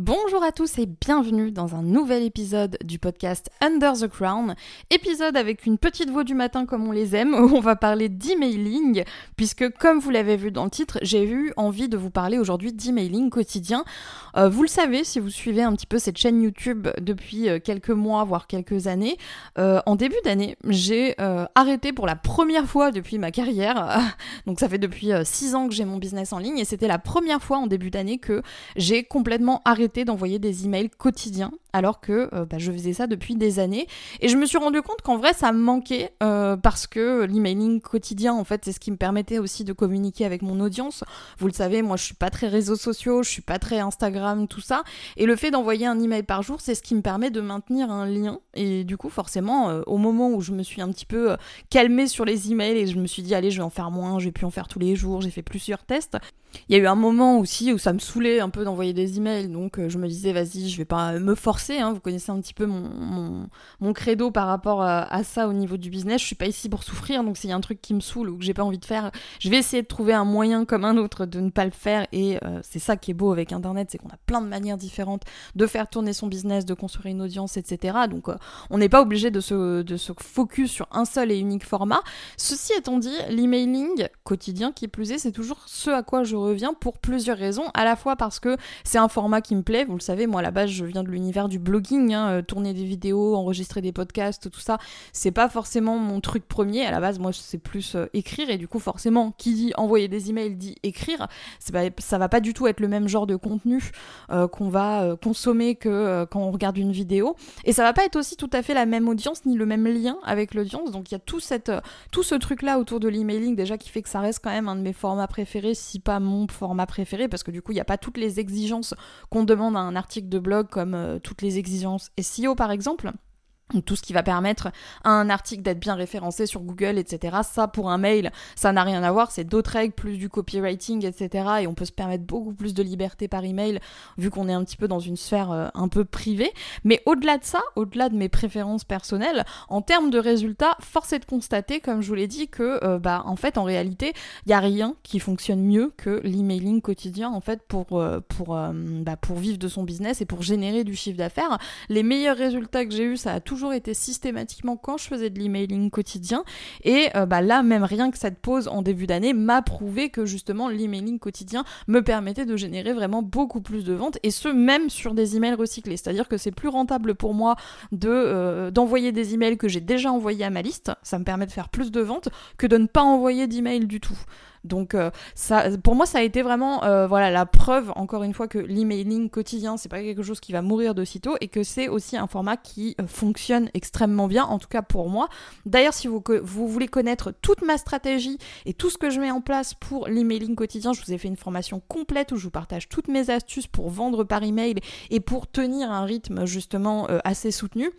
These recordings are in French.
Bonjour à tous et bienvenue dans un nouvel épisode du podcast Under the Crown. Épisode avec une petite voix du matin comme on les aime, où on va parler d'emailing, puisque comme vous l'avez vu dans le titre, j'ai eu envie de vous parler aujourd'hui d'emailing quotidien. Euh, vous le savez si vous suivez un petit peu cette chaîne YouTube depuis euh, quelques mois, voire quelques années. Euh, en début d'année, j'ai arrêté pour la première fois depuis ma carrière, donc ça fait depuis 6 ans que j'ai mon business en ligne, et c'était la première fois en début d'année que j'ai complètement arrêté d'envoyer des emails quotidiens alors que euh, bah, je faisais ça depuis des années. Et je me suis rendu compte qu'en vrai, ça me manquait euh, parce que l'emailing quotidien, en fait, c'est ce qui me permettait aussi de communiquer avec mon audience. Vous le savez, moi, je suis pas très réseaux sociaux, je suis pas très Instagram, tout ça. Et le fait d'envoyer un email par jour, c'est ce qui me permet de maintenir un lien. Et du coup, forcément, euh, au moment où je me suis un petit peu calmée sur les emails et je me suis dit, allez, je vais en faire moins, je vais plus en faire tous les jours, j'ai fait plusieurs tests. Il y a eu un moment aussi où ça me saoulait un peu d'envoyer des emails, donc je me disais, vas-y, je vais pas me forcer Hein. vous connaissez un petit peu mon, mon, credo par rapport à, ça au niveau du business. Je suis pas ici pour souffrir, donc s'il y a un truc qui me saoule ou que j'ai pas envie de faire, je vais essayer de trouver un moyen comme un autre de ne pas le faire. Et euh, c'est ça qui est beau avec Internet, c'est qu'on a plein de manières différentes de faire tourner son business, de construire une audience, etc. Donc euh, on n'est pas obligé de se, de se focus sur un seul et unique format. Ceci étant dit, l'emailing quotidien qui plus est, c'est toujours ce à quoi je reviens pour plusieurs raisons. À la fois parce que c'est un format qui me vous le savez, moi à la base je viens de l'univers du blogging, hein, euh, tourner des vidéos, enregistrer des podcasts, tout ça, c'est pas forcément mon truc premier. À la base, moi, c'est plus euh, écrire, et du coup, forcément, qui dit envoyer des emails dit écrire. Pas, ça va pas du tout être le même genre de contenu euh, qu'on va consommer que quand on regarde une vidéo, et ça va pas être aussi tout à fait la même audience ni le même lien avec l'audience. Donc il y a tout cette, tout ce truc là autour de l'emailing déjà qui fait que ça reste quand même un de mes formats préférés, si pas mon format préféré, parce que du coup, il n'y a pas toutes les exigences qu'on demande un article de blog comme toutes les exigences SEO par exemple tout ce qui va permettre à un article d'être bien référencé sur Google, etc. Ça, pour un mail, ça n'a rien à voir, c'est d'autres règles, plus du copywriting, etc. Et on peut se permettre beaucoup plus de liberté par email, vu qu'on est un petit peu dans une sphère euh, un peu privée. Mais au-delà de ça, au-delà de mes préférences personnelles, en termes de résultats, force est de constater, comme je vous l'ai dit, que, euh, bah, en fait, en réalité, il n'y a rien qui fonctionne mieux que l'emailing quotidien, en fait, pour, euh, pour, bah, pour vivre de son business et pour générer du chiffre d'affaires. Les meilleurs résultats que j'ai eu, ça a toujours été systématiquement quand je faisais de l'emailing quotidien. Et euh, bah, là, même rien que cette pause en début d'année m'a prouvé que justement l'emailing quotidien me permettait de générer vraiment beaucoup plus de ventes et ce même sur des emails recyclés. C'est-à-dire que c'est plus rentable pour moi euh, d'envoyer des emails que j'ai déjà envoyés à ma liste. Ça me permet de faire plus de ventes que de ne pas envoyer d'emails du tout. Donc euh, ça, pour moi, ça a été vraiment euh, voilà la preuve encore une fois que l'emailing quotidien, c'est pas quelque chose qui va mourir de sitôt et que c'est aussi un format qui euh, fonctionne extrêmement bien, en tout cas pour moi. D'ailleurs, si vous, vous voulez connaître toute ma stratégie et tout ce que je mets en place pour l'emailing quotidien, je vous ai fait une formation complète où je vous partage toutes mes astuces pour vendre par email et pour tenir un rythme justement assez soutenu.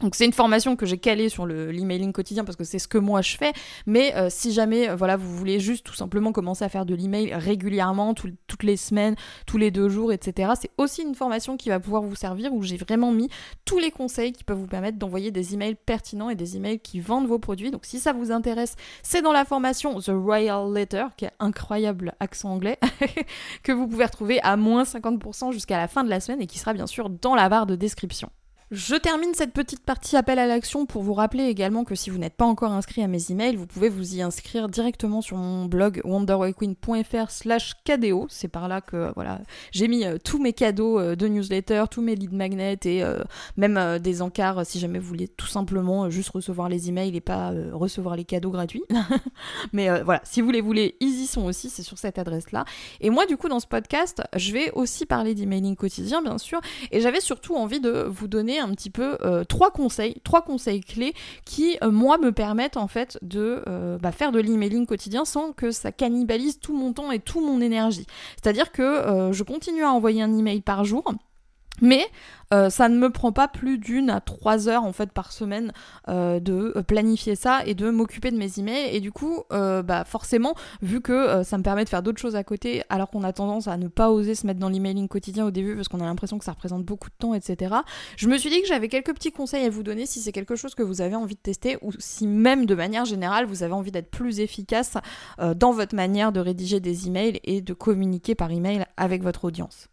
Donc c'est une formation que j'ai calée sur l'emailing quotidien parce que c'est ce que moi je fais. Mais euh, si jamais euh, voilà vous voulez juste tout simplement commencer à faire de l'email régulièrement, toutes les semaines, tous les deux jours, etc. C'est aussi une formation qui va pouvoir vous servir où j'ai vraiment mis tous les conseils qui peuvent vous permettre d'envoyer des emails pertinents et des emails qui vendent vos produits. Donc si ça vous intéresse, c'est dans la formation The Royal Letter, qui est incroyable accent anglais, que vous pouvez retrouver à moins 50% jusqu'à la fin de la semaine et qui sera bien sûr dans la barre de description. Je termine cette petite partie appel à l'action pour vous rappeler également que si vous n'êtes pas encore inscrit à mes emails, vous pouvez vous y inscrire directement sur mon blog wonderwayqueen.fr slash KDO. C'est par là que voilà, j'ai mis euh, tous mes cadeaux euh, de newsletter, tous mes lead magnets et euh, même des encarts si jamais vous voulez tout simplement juste recevoir les emails et pas recevoir les cadeaux gratuits. Mais voilà, si vous les voulez, ils y sont aussi, c'est sur cette adresse-là. Et moi du coup dans ce podcast, je vais aussi parler d'emailing quotidien bien sûr, et j'avais surtout envie de vous donner un petit peu euh, trois conseils, trois conseils clés qui, euh, moi, me permettent en fait de euh, bah, faire de l'emailing quotidien sans que ça cannibalise tout mon temps et toute mon énergie. C'est-à-dire que je continue à envoyer un email par jour. Mais euh, ça ne me prend pas plus d'une à trois heures en fait par semaine euh, de euh, planifier ça et de m'occuper de mes emails. Et du coup, bah forcément, vu que ça me permet de faire d'autres choses à côté, alors qu'on a tendance à ne pas oser se mettre dans l'emailing quotidien au début parce qu'on a l'impression que ça représente beaucoup de temps, etc. Je me suis dit que j'avais quelques petits conseils à vous donner si c'est quelque chose que vous avez envie de tester ou si même de manière générale vous avez envie d'être plus efficace dans votre manière de rédiger des emails et de communiquer par email avec votre audience.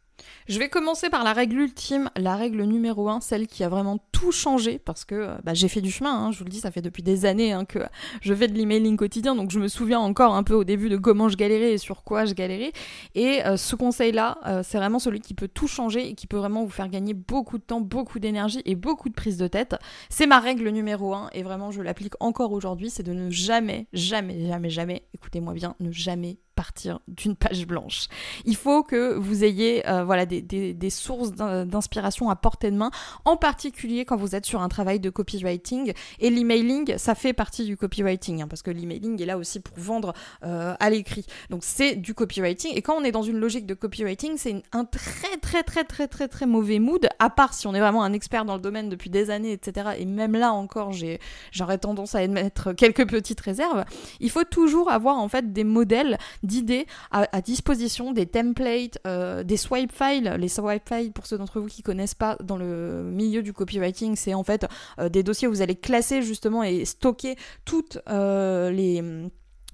Je vais commencer par la règle ultime, la règle numéro 1, celle qui a vraiment tout changé, parce que euh, bah, j'ai fait du chemin, hein, je vous le dis, ça fait depuis des années hein, que je fais de l'emailing quotidien, donc je me souviens encore un peu au début de comment je galérais et sur quoi je galérais. Et euh, ce conseil-là, euh, c'est vraiment celui qui peut tout changer et qui peut vraiment vous faire gagner beaucoup de temps, beaucoup d'énergie et beaucoup de prise de tête. C'est ma règle numéro 1, et vraiment je l'applique encore aujourd'hui, c'est de ne jamais, jamais, jamais, jamais, écoutez-moi bien, ne jamais partir d'une page blanche. Il faut que vous ayez euh, voilà, des, des, sources d'inspiration à portée de main, en particulier quand vous êtes sur un travail de copywriting. Et l'emailing, ça fait partie du copywriting, hein, parce que l'emailing est là aussi pour vendre euh, à l'écrit. Donc c'est du copywriting. Et quand on est dans une logique de copywriting, c'est un très très très très très très mauvais mood, à part si on est vraiment un expert dans le domaine depuis des années, etc. Et même là encore, j'aurais tendance à émettre quelques petites réserves. Il faut toujours avoir en fait des modèles d'idées à, disposition, des templates, euh, des swipe files. Les swipe files, pour ceux d'entre vous qui connaissent pas dans le milieu du copywriting, c'est en fait euh, des dossiers où vous allez classer justement et stocker toutes euh, les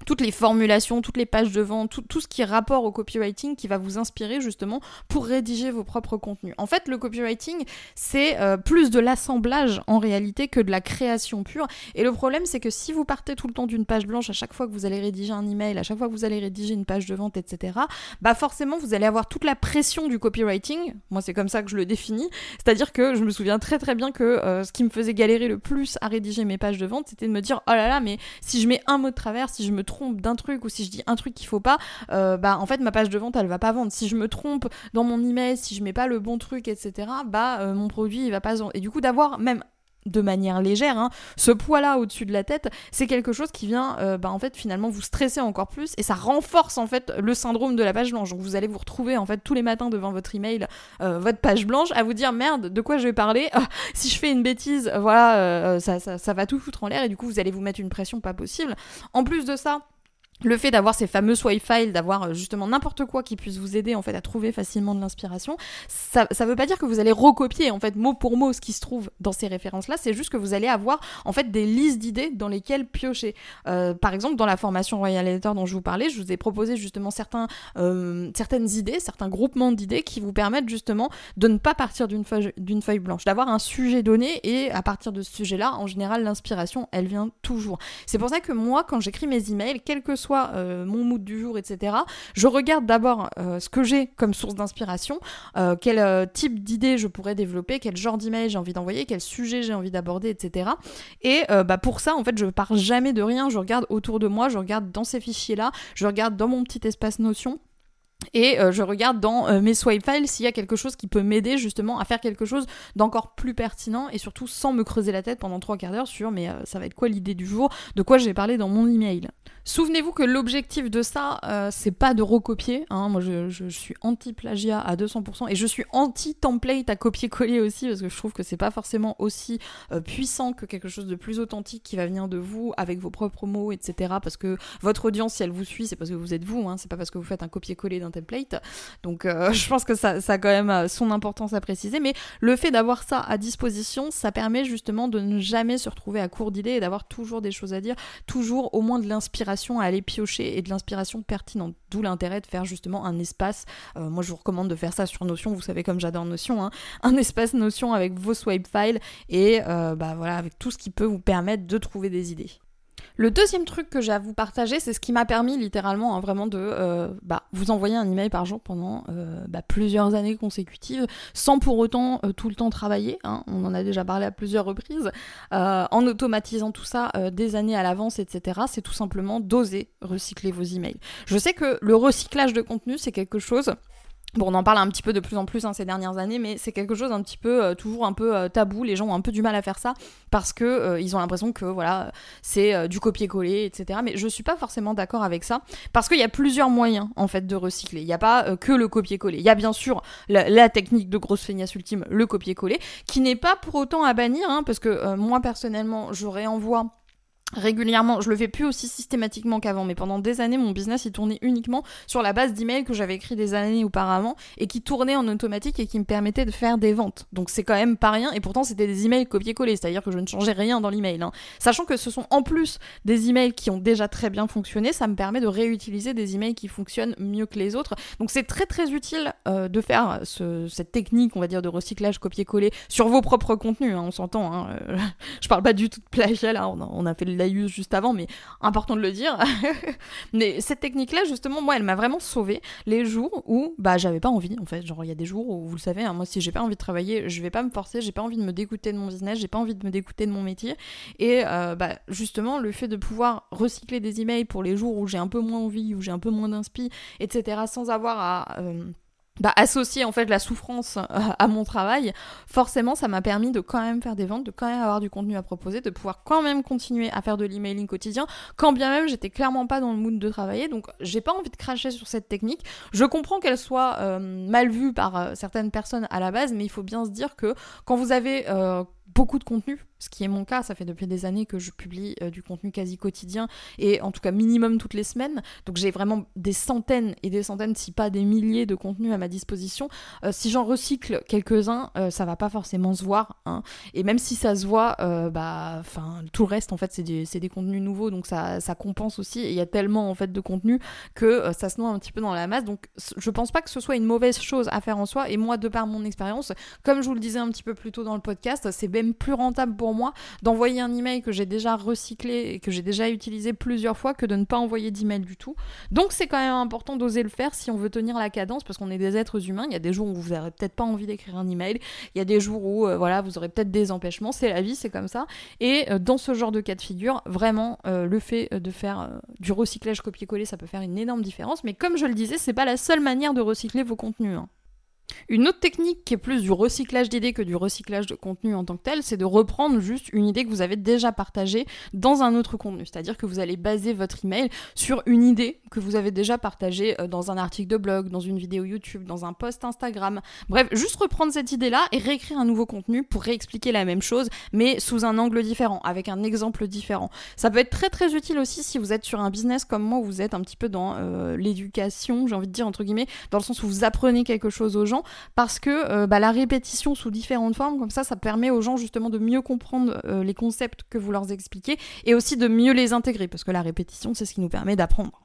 toutes les formulations, toutes les pages de vente, tout, ce qui est rapport au copywriting qui va vous inspirer justement pour rédiger vos propres contenus. En fait, le copywriting, c'est euh, plus de l'assemblage en réalité que de la création pure. Et le problème, c'est que si vous partez tout le temps d'une page blanche à chaque fois que vous allez rédiger un email, à chaque fois que vous allez rédiger une page de vente, etc., bah forcément, vous allez avoir toute la pression du copywriting. Moi, c'est comme ça que je le définis. C'est-à-dire que je me souviens très très bien que euh, ce qui me faisait galérer le plus à rédiger mes pages de vente, c'était de me dire, oh là là, mais si je mets un mot de travers, si je me trompe d'un truc ou si je dis un truc qu'il faut pas, euh, bah en fait ma page de vente elle va pas vendre. Si je me trompe dans mon email, si je mets pas le bon truc, etc., bah euh, mon produit il va pas vendre. Et du coup d'avoir même de manière légère, hein, ce poids-là au-dessus de la tête, c'est quelque chose qui vient, euh, bah, en fait, finalement, vous stresser encore plus et ça renforce en fait le syndrome de la page blanche. Donc vous allez vous retrouver en fait tous les matins devant votre email, votre page blanche, à vous dire merde, de quoi je vais parler? Si je fais une bêtise, voilà, ça, ça, ça va tout foutre en l'air et du coup vous allez vous mettre une pression pas possible. En plus de ça, le fait d'avoir ces fameux swipe files, d'avoir euh, justement n'importe quoi qui puisse vous aider en fait à trouver facilement de l'inspiration, ça, ça veut pas dire que vous allez recopier en fait mot pour mot ce qui se trouve dans ces références là, c'est juste que vous allez avoir en fait des listes d'idées dans lesquelles piocher. Euh, par exemple dans la formation Royal Editor dont je vous parlais, je vous ai proposé justement certains, euh, certaines idées, certains groupements d'idées qui vous permettent justement de ne pas partir d'une feuille, blanche, d'avoir un sujet donné et à partir de ce sujet là, en général l'inspiration elle vient toujours. C'est pour ça que moi quand j'écris mes emails, soit euh, mon mood du jour, etc. Je regarde d'abord euh, ce que j'ai comme source d'inspiration, euh, quel type d'idée je pourrais développer, quel genre d'email j'ai envie d'envoyer, quel sujet j'ai envie d'aborder, etc. Et bah, pour ça, en fait, je pars jamais de rien, je regarde autour de moi, je regarde dans ces fichiers-là, je regarde dans mon petit espace Notion et euh, je regarde dans euh, mes swipe files s'il y a quelque chose qui peut m'aider justement à faire quelque chose d'encore plus pertinent et surtout sans me creuser la tête pendant trois quarts d'heure sur mais euh, ça va être quoi l'idée du jour, de quoi j'ai parlé dans mon email? Souvenez-vous que l'objectif de ça, c'est pas de recopier. Hein. Moi, je, suis anti-plagiat à 200% et je suis anti-template à copier-coller aussi parce que je trouve que c'est pas forcément aussi puissant que quelque chose de plus authentique qui va venir de vous avec vos propres mots, etc. Parce que votre audience, si elle vous suit, c'est parce que vous êtes vous, hein. c'est pas parce que vous faites un copier-coller d'un template. Donc euh, je pense que ça, a quand même euh, son importance à préciser. Mais le fait d'avoir ça à disposition, ça permet justement de ne jamais se retrouver à court d'idées et d'avoir toujours des choses à dire, toujours au moins de l'inspiration à aller piocher et de l'inspiration pertinente. D'où l'intérêt de faire justement un espace. Euh, moi je vous recommande de faire ça sur Notion, vous savez comme j'adore Notion, hein. un espace Notion avec vos swipe files et bah voilà avec tout ce qui peut vous permettre de trouver des idées. Le deuxième truc que j'ai à vous partager, c'est ce qui m'a permis littéralement hein, vraiment de euh, bah, vous envoyer un email par jour pendant euh, bah, plusieurs années consécutives, sans pour autant euh, tout le temps travailler. Hein. on en a déjà parlé à plusieurs reprises. en automatisant tout ça des années à l'avance, etc. C'est tout simplement d'oser recycler vos emails. Je sais que le recyclage de contenu, c'est quelque chose Bon, on en parle un petit peu de plus en plus hein, ces dernières années, mais c'est quelque chose un petit peu euh, toujours un peu euh, tabou. Les gens ont un peu du mal à faire ça parce que euh, ils ont l'impression que voilà c'est du copier-coller, etc. Mais je suis pas forcément d'accord avec ça parce qu'il y a plusieurs moyens en fait de recycler. Il n'y a pas que le copier-coller. Il y a bien sûr la, technique de grosse feignasse ultime, le copier-coller, qui n'est pas pour autant à bannir, hein, parce que moi personnellement je réenvoie régulièrement, je le fais plus aussi systématiquement qu'avant, mais pendant des années, mon business il tournait uniquement sur la base d'emails que j'avais écrit des années auparavant et qui tournaient en automatique et qui me permettaient de faire des ventes. Donc c'est quand même pas rien et pourtant c'était des emails copier-coller, c'est-à-dire que je ne changeais rien dans l'email. Hein. Sachant que ce sont en plus des emails qui ont déjà très bien fonctionné, ça me permet de réutiliser des emails qui fonctionnent mieux que les autres. Donc c'est très très utile euh, de faire cette technique, on va dire, de recyclage copier-coller sur vos propres contenus, hein, on s'entend. Hein. je parle pas du tout de plagiat là, on a, on a fait le use juste avant, mais important de le dire. mais cette technique-là, justement, moi, elle m'a vraiment sauvé les jours où bah j'avais pas envie, en fait. Genre, il y a des jours où, vous le savez, hein, moi, si j'ai pas envie de travailler, je vais pas me forcer, j'ai pas envie de me dégoûter de mon business, j'ai pas envie de me dégoûter de mon métier. Et euh, bah, justement, le fait de pouvoir recycler des emails pour les jours où j'ai un peu moins envie, où j'ai un peu moins d'inspi, etc., sans avoir à. Euh, bah, associer en fait la souffrance euh, à mon travail, forcément ça m'a permis de quand même faire des ventes, de quand même avoir du contenu à proposer, de pouvoir quand même continuer à faire de l'emailing quotidien, quand bien même j'étais clairement pas dans le mood de travailler. Donc j'ai pas envie de cracher sur cette technique. Je comprends qu'elle soit euh, mal vue par euh, certaines personnes à la base, mais il faut bien se dire que quand vous avez beaucoup de contenu, ce qui est mon cas, ça fait depuis des années que je publie euh, du contenu quasi quotidien et en tout cas minimum toutes les semaines. Donc j'ai vraiment des centaines et des centaines, si pas des milliers de contenus à ma disposition. Euh, si j'en recycle quelques-uns, euh, ça va pas forcément se voir. Hein. Et même si ça se voit, bah, enfin tout le reste en fait c'est des, des, contenus nouveaux, donc ça, ça compense aussi. Et il y a tellement en fait de contenu que ça se noie un petit peu dans la masse. Donc je pense pas que ce soit une mauvaise chose à faire en soi. Et moi, de par mon expérience, comme je vous le disais un petit peu plus tôt dans le podcast, c'est même plus rentable pour moi d'envoyer un email que j'ai déjà recyclé et que j'ai déjà utilisé plusieurs fois que de ne pas envoyer d'email du tout. Donc c'est quand même important d'oser le faire si on veut tenir la cadence parce qu'on est des êtres humains. Il y a des jours où vous n'aurez peut-être pas envie d'écrire un email. Il y a des jours où euh, voilà, vous aurez peut-être des empêchements. C'est la vie, c'est comme ça. Et euh, dans ce genre de cas de figure, vraiment, euh, le fait de faire du recyclage copier-coller, ça peut faire une énorme différence. Mais comme je le disais, c'est pas la seule manière de recycler vos contenus. Hein. Une autre technique qui est plus du recyclage d'idées que du recyclage de contenu en tant que tel, c'est de reprendre juste une idée que vous avez déjà partagée dans un autre contenu. C'est-à-dire que vous allez baser votre email sur une idée que vous avez déjà partagée euh, dans un article de blog, dans une vidéo YouTube, dans un post Instagram. Bref, juste reprendre cette idée-là et réécrire un nouveau contenu pour réexpliquer la même chose, mais sous un angle différent, avec un exemple différent. Ça peut être très très utile aussi si vous êtes sur un business comme moi, où vous êtes un petit peu dans euh, l'éducation, j'ai envie de dire entre guillemets, dans le sens où vous apprenez quelque chose aux gens parce que euh, bah, la répétition sous différentes formes, comme ça, ça permet aux gens justement de mieux comprendre euh, les concepts que vous leur expliquez et aussi de mieux les intégrer, parce que la répétition, c'est ce qui nous permet d'apprendre.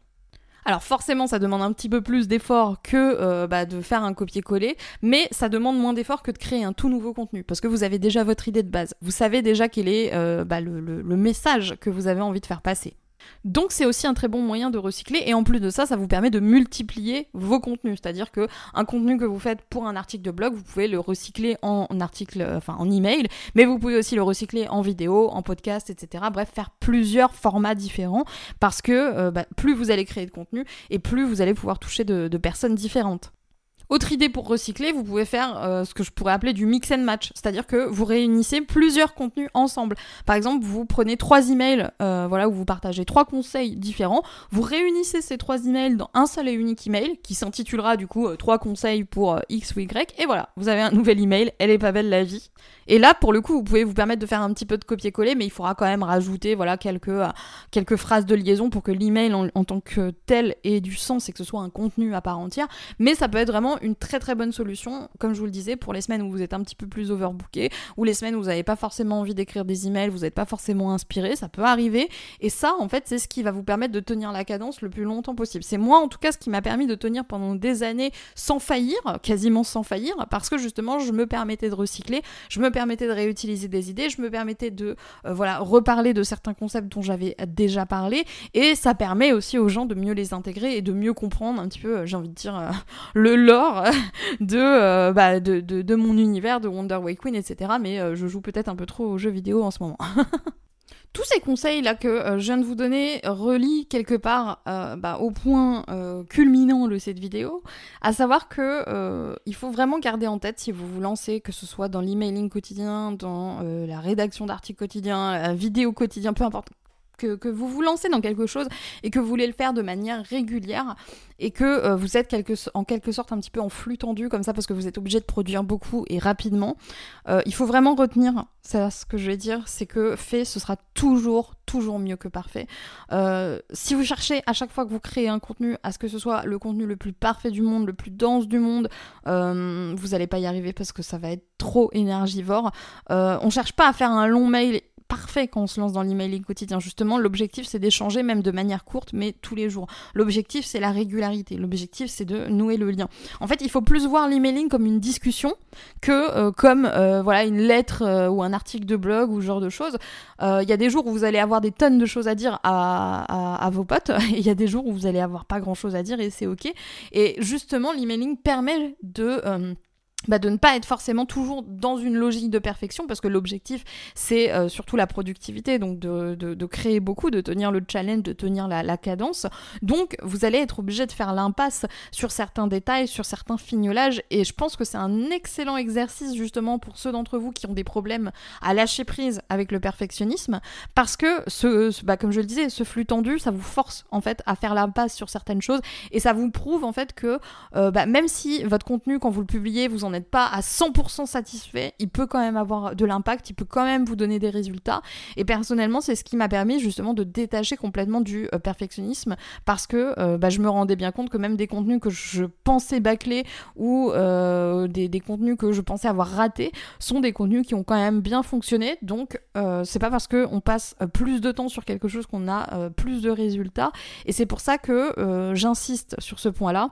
Alors forcément, ça demande un petit peu plus d'effort que euh, bah, de faire un copier-coller, mais ça demande moins d'effort que de créer un tout nouveau contenu, parce que vous avez déjà votre idée de base. Vous savez déjà quel est bah, le message que vous avez envie de faire passer. Donc c'est aussi un très bon moyen de recycler et en plus de ça, ça vous permet de multiplier vos contenus, c'est-à-dire que un contenu que vous faites pour un article de blog, vous pouvez le recycler en article, enfin en email, mais vous pouvez aussi le recycler en vidéo, en podcast, etc. Bref, faire plusieurs formats différents parce que euh, bah, plus vous allez créer de contenu et plus vous allez pouvoir toucher de personnes différentes. Autre idée pour recycler, vous pouvez faire euh, ce que je pourrais appeler du mix and match, c'est-à-dire que vous réunissez plusieurs contenus ensemble. Par exemple, vous prenez trois emails, euh, voilà, où vous partagez trois conseils différents, vous réunissez ces trois emails dans un seul et unique email qui s'intitulera du coup euh, trois conseils pour X ou Y, et voilà, vous avez un nouvel email. Elle est pas belle la vie. Et là, pour le coup, vous pouvez vous permettre de faire un petit peu de copier-coller, mais il faudra quand même rajouter voilà quelques quelques phrases de liaison pour que l'email en, en tant que tel ait du sens et que ce soit un contenu à part entière. Mais ça peut être vraiment une très très bonne solution, comme je vous le disais, pour les semaines où vous êtes un petit peu plus overbooké, ou les semaines où vous n'avez pas forcément envie d'écrire des emails, vous n'êtes pas forcément inspiré, ça peut arriver. Et ça, en fait, c'est ce qui va vous permettre de tenir la cadence le plus longtemps possible. C'est moi, en tout cas, ce qui m'a permis de tenir pendant des années sans faillir, quasiment sans faillir, parce que justement, je me permettais de recycler, je me permettais de réutiliser des idées, je me permettais de euh, voilà reparler de certains concepts dont j'avais déjà parlé, et ça permet aussi aux gens de mieux les intégrer et de mieux comprendre un petit peu, euh, j'ai envie de dire, euh, le lore euh, bah, de, mon univers, de Wonder Way Queen, etc. Mais euh, je joue peut-être un peu trop aux jeux vidéo en ce moment. Tous ces conseils là que euh, je viens de vous donner relient quelque part bah, au point culminant de cette vidéo, à savoir que il faut vraiment garder en tête si vous vous lancez, que ce soit dans l'emailing quotidien, dans la rédaction d'articles quotidiens, vidéo quotidien, peu importe que, vous vous lancez dans quelque chose et que vous voulez le faire de manière régulière et que euh, vous êtes en quelque sorte un petit peu en flux tendu comme ça parce que vous êtes obligé de produire beaucoup et rapidement, euh, il faut vraiment retenir, c'est ce que je vais dire, c'est que fait, ce sera toujours, toujours mieux que parfait. Euh, si vous cherchez à chaque fois que vous créez un contenu à ce que ce soit le contenu le plus parfait du monde, le plus dense du monde, vous n'allez pas y arriver parce que ça va être trop énergivore. on cherche pas à faire un long mail parfait quand on se lance dans l'emailing quotidien. Justement, l'objectif, c'est d'échanger même de manière courte, mais tous les jours. L'objectif, c'est la régularité. L'objectif, c'est de nouer le lien. En fait, il faut plus voir l'emailing comme une discussion que euh, comme euh, voilà une lettre euh, ou un article de blog ou genre de choses. Il y a des jours où vous allez avoir des tonnes de choses à dire à, vos potes, il y a des jours où vous allez avoir pas grand chose à dire et c'est ok. Et justement, l'emailing permet de bah, de ne pas être forcément toujours dans une logique de perfection, parce que l'objectif, c'est euh, surtout la productivité, donc de, de, créer beaucoup, de tenir le challenge, de tenir la, cadence. Donc, vous allez être obligé de faire l'impasse sur certains détails, sur certains fignolages, et je pense que c'est un excellent exercice justement pour ceux d'entre vous qui ont des problèmes à lâcher prise avec le perfectionnisme, parce que, ce, bah, comme je le disais, ce flux tendu, ça vous force en fait à faire l'impasse sur certaines choses, et ça vous prouve en fait que euh, bah, même si votre contenu, quand vous le publiez, vous en n'êtes pas à 100% satisfait, il peut quand même avoir de l'impact, il peut quand même vous donner des résultats. Et personnellement, c'est ce qui m'a permis justement de détacher complètement du euh, perfectionnisme parce que euh, bah, je me rendais bien compte que même des contenus que je pensais bâcler ou euh, des, contenus que je pensais avoir ratés sont des contenus qui ont quand même bien fonctionné. Donc, c'est pas parce qu'on passe plus de temps sur quelque chose qu'on a plus de résultats. Et c'est pour ça que j'insiste sur ce point-là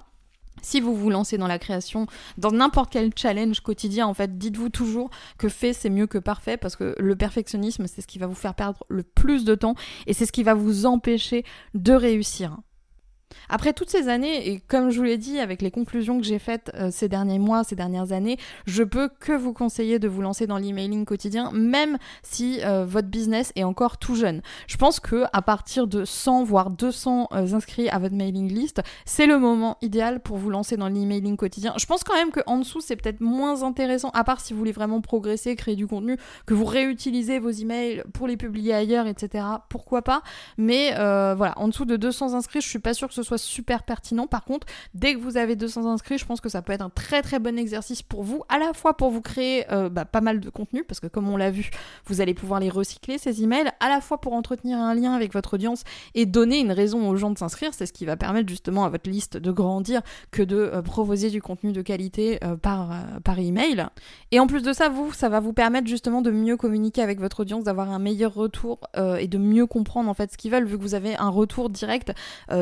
si vous vous lancez dans la création, dans n'importe quel challenge quotidien, en fait, dites-vous toujours que fait c'est mieux que parfait parce que le perfectionnisme, c'est ce qui va vous faire perdre le plus de temps et c'est ce qui va vous empêcher de réussir. Après toutes ces années, et comme je vous l'ai dit, avec les conclusions que j'ai faites euh, ces derniers mois, ces dernières années, je peux que vous conseiller de vous lancer dans l'emailing quotidien, même si euh, votre business est encore tout jeune. Je pense que à partir de 100 voire 200 euh, inscrits à votre mailing list, c'est le moment idéal pour vous lancer dans l'emailing quotidien. Je pense quand même qu'en dessous, c'est peut-être moins intéressant, à part si vous voulez vraiment progresser, créer du contenu, que vous réutilisez vos emails pour les publier ailleurs, etc. Pourquoi pas? Mais voilà, en dessous de 200 inscrits, je suis pas sûre que ce soit super pertinent. Par contre, dès que vous avez 200 inscrits, je pense que ça peut être un très très bon exercice pour vous, à la fois pour vous créer euh, bah, pas mal de contenu, parce que comme on l'a vu, vous allez pouvoir les recycler, ces emails, à la fois pour entretenir un lien avec votre audience et donner une raison aux gens de s'inscrire. C'est ce qui va permettre justement à votre liste de grandir que de euh, proposer du contenu de qualité euh, par, par email. Et en plus de ça, vous, ça va vous permettre justement de mieux communiquer avec votre audience, d'avoir un meilleur retour et de mieux comprendre en fait ce qu'ils veulent, vu que vous avez un retour direct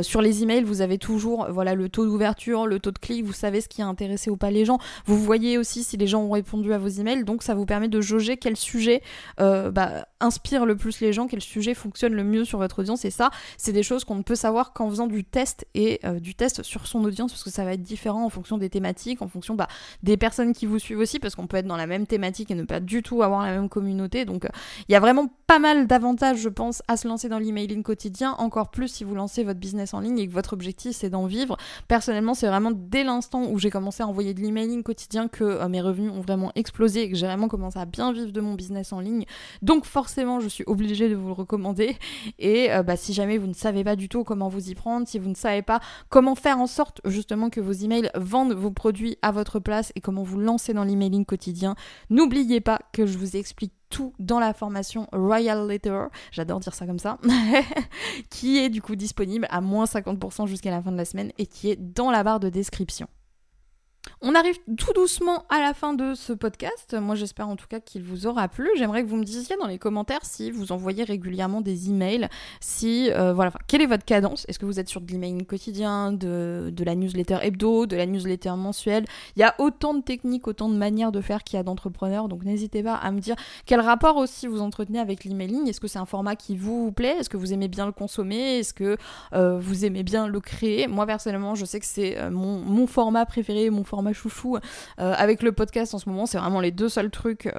sur les vous avez toujours voilà le taux d'ouverture, le taux de clic, vous savez ce qui a intéressé ou pas les gens. Vous voyez aussi si les gens ont répondu à vos emails, donc ça vous permet de jauger quel sujet euh, bah, inspire le plus les gens, quel sujet fonctionne le mieux sur votre audience. Et ça, c'est des choses qu'on ne peut savoir qu'en faisant du test et euh, du test sur son audience, parce que ça va être différent en fonction des thématiques, en fonction bah, des personnes qui vous suivent aussi, parce qu'on peut être dans la même thématique et ne pas du tout avoir la même communauté. Donc il y a vraiment pas mal d'avantages, je pense, à se lancer dans l'emailing quotidien, encore plus si vous lancez votre business en ligne et que votre objectif c'est d'en vivre. Personnellement, c'est vraiment dès l'instant où j'ai commencé à envoyer de l'emailing quotidien que euh, mes revenus ont vraiment explosé et que j'ai vraiment commencé à bien vivre de mon business en ligne. Donc forcément, je suis obligée de vous le recommander. Et euh, bah, si jamais vous ne savez pas du tout comment vous y prendre, si vous ne savez pas comment faire en sorte justement que vos emails vendent vos produits à votre place et comment vous lancer dans l'emailing quotidien, n'oubliez pas que je vous explique tout dans la formation Royal Letter, j'adore dire ça comme ça, qui est du coup disponible à moins 50% jusqu'à la fin de la semaine et qui est dans la barre de description. On arrive tout doucement à la fin de ce podcast. Moi, j'espère en tout cas qu'il vous aura plu. J'aimerais que vous me disiez dans les commentaires si vous envoyez régulièrement des emails, si euh, voilà, quelle est votre cadence? Est-ce que vous êtes sur de l'email quotidien, de, la newsletter hebdo, de la newsletter mensuelle? Il y a autant de techniques, autant de manières de faire qu'il y a d'entrepreneurs. Donc, n'hésitez pas à me dire quel rapport aussi vous entretenez avec l'emailing. Est-ce que c'est un format qui vous plaît? Est-ce que vous aimez bien le consommer? Est-ce que euh, vous aimez bien le créer? Moi, personnellement, je sais que c'est euh, mon, mon format préféré, mon format chouchou avec le podcast en ce moment. C'est vraiment les deux seuls trucs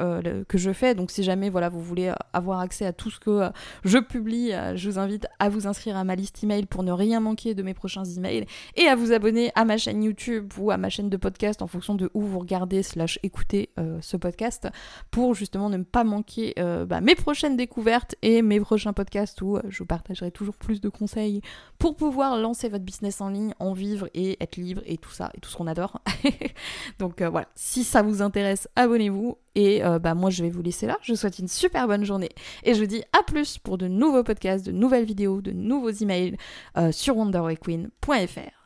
que je fais. Donc si jamais voilà, vous voulez avoir accès à tout ce que je publie, je vous invite à vous inscrire à ma liste email pour ne rien manquer de mes prochains emails et à vous abonner à ma chaîne YouTube ou à ma chaîne de podcast en fonction de où vous regardez slash écoutez ce podcast pour justement ne pas manquer bah, mes prochaines découvertes et mes prochains podcasts où je vous partagerai toujours plus de conseils pour pouvoir lancer votre business en ligne, en vivre et être libre et tout ça et tout ce qu'on adore. Donc euh, voilà, si ça vous intéresse, abonnez-vous et euh, bah moi je vais vous laisser là. Je vous souhaite une super bonne journée et je vous dis à plus pour de nouveaux podcasts, de nouvelles vidéos, de nouveaux emails euh, sur wonderwayqueen.fr.